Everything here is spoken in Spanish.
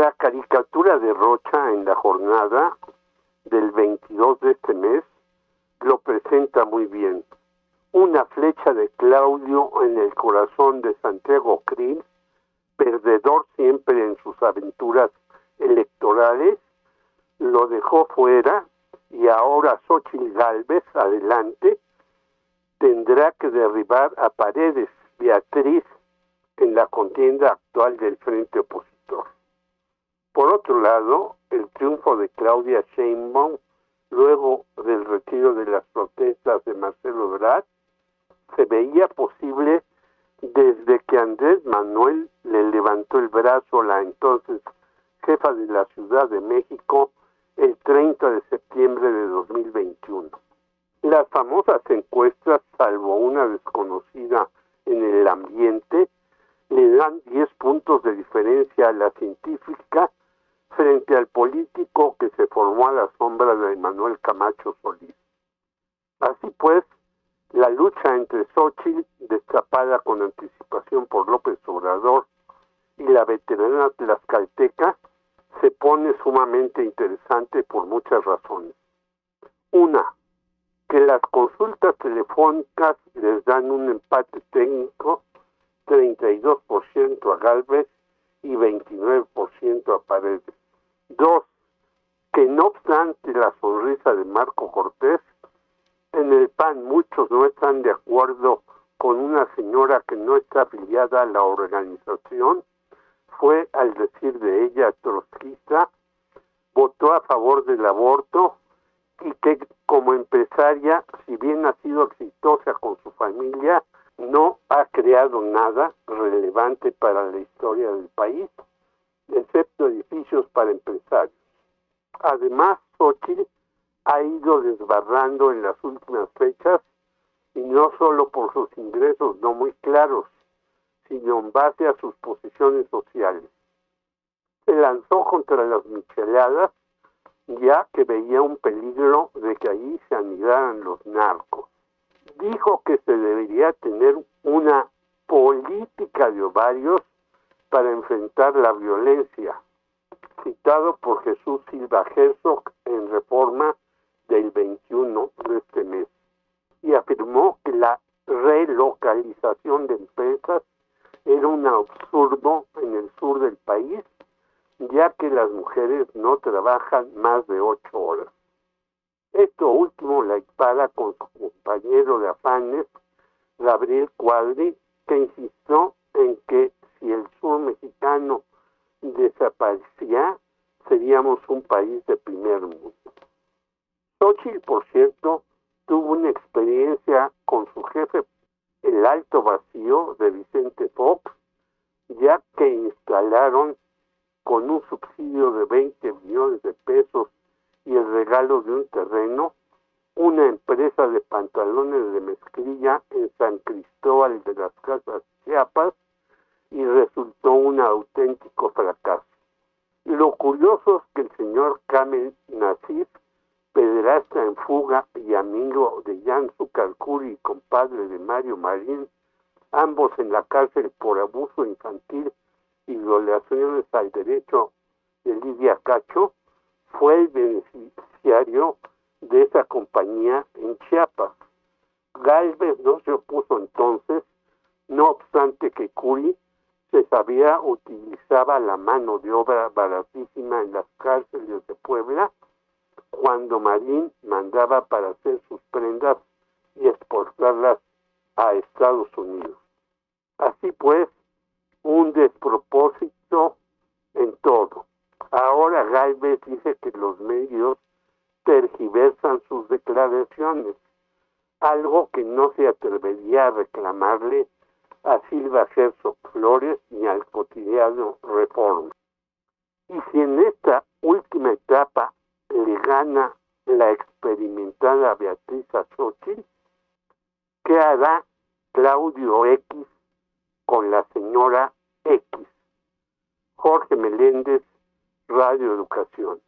La caricatura de Rocha en la jornada del 22 de este mes lo presenta muy bien. Una flecha de Claudio en el corazón de Santiago Krill, perdedor siempre en sus aventuras electorales, lo dejó fuera y ahora Xochitl Galvez, adelante, tendrá que derribar a Paredes Beatriz en la contienda actual del frente opositor. Por otro lado, el triunfo de Claudia Sheinbaum luego del retiro de las protestas de Marcelo Ebrard se veía posible desde que Andrés Manuel le levantó el brazo a la entonces jefa de la Ciudad de México el 30 de septiembre de 2021. Las famosas encuestas, salvo una desconocida en el ambiente, le dan 10 puntos de diferencia a la científica frente al político que se formó a la sombra de Manuel Camacho Solís. Así pues, la lucha entre Xochitl, destapada con anticipación por López Obrador, y la veterana tlaxcalteca se pone sumamente interesante por muchas razones. Una, que las consultas telefónicas les dan un empate técnico, 32% a Galvez y 29% a Paredes. Obstante la sonrisa de Marco Cortés, en el PAN muchos no están de acuerdo con una señora que no está afiliada a la organización, fue al decir de ella trotskista, votó a favor del aborto y que como empresaria, si bien ha sido exitosa con su familia, no ha creado nada relevante para la historia del país, excepto edificios para empresarios. Además, Ha ido desbarrando en las últimas fechas y no solo por sus ingresos no muy claros, sino en base a sus posiciones sociales. Se lanzó contra las micheladas ya que veía un peligro de que allí se anidaran los narcos. Dijo que se debería tener una política de ovarios para enfrentar la violencia, citado por Jesús Silva Herzog Reforma del 21 de este mes, y afirmó que la relocalización de empresas era un absurdo en el sur del país, ya que las mujeres no trabajan más de ocho horas. Esto último la dispara con su compañero de afanes, Gabriel Cuadri, que insistió en que si el sur mexicano desaparecía, seríamos un país de primer mundo. Xochitl, por cierto, tuvo una experiencia con su jefe, el alto vacío de Vicente Fox, ya que instalaron con un subsidio de 20 millones de pesos y el regalo de un terreno, una empresa de pantalones de mezclilla en San Cristóbal de las Casas Chiapas y resultó un auténtico fracaso. Es que el señor Kamel Nasif, pederasta en fuga y amigo de Jan Zucalcuri y compadre de Mario Marín, ambos en la cárcel por abuso infantil y violaciones al derecho de Lidia Cacho, fue el beneficiario de esa compañía en Chiapas. Galvez no se opuso entonces, no obstante que Curi se sabía la mano de obra baratísima en las cárceles de Puebla cuando Marín mandaba para hacer sus prendas y exportarlas a Estados Unidos. Así pues, un despropósito en todo. Ahora Galvez dice que los medios tergiversan sus declaraciones, algo que no se atrevería a reclamarle a Silva Gerso Flores ni al cotidiano Reforma. Y si en esta última etapa le gana la experimentada Beatriz Xochitl, ¿qué hará Claudio X con la señora X? Jorge Meléndez, Radio Educación.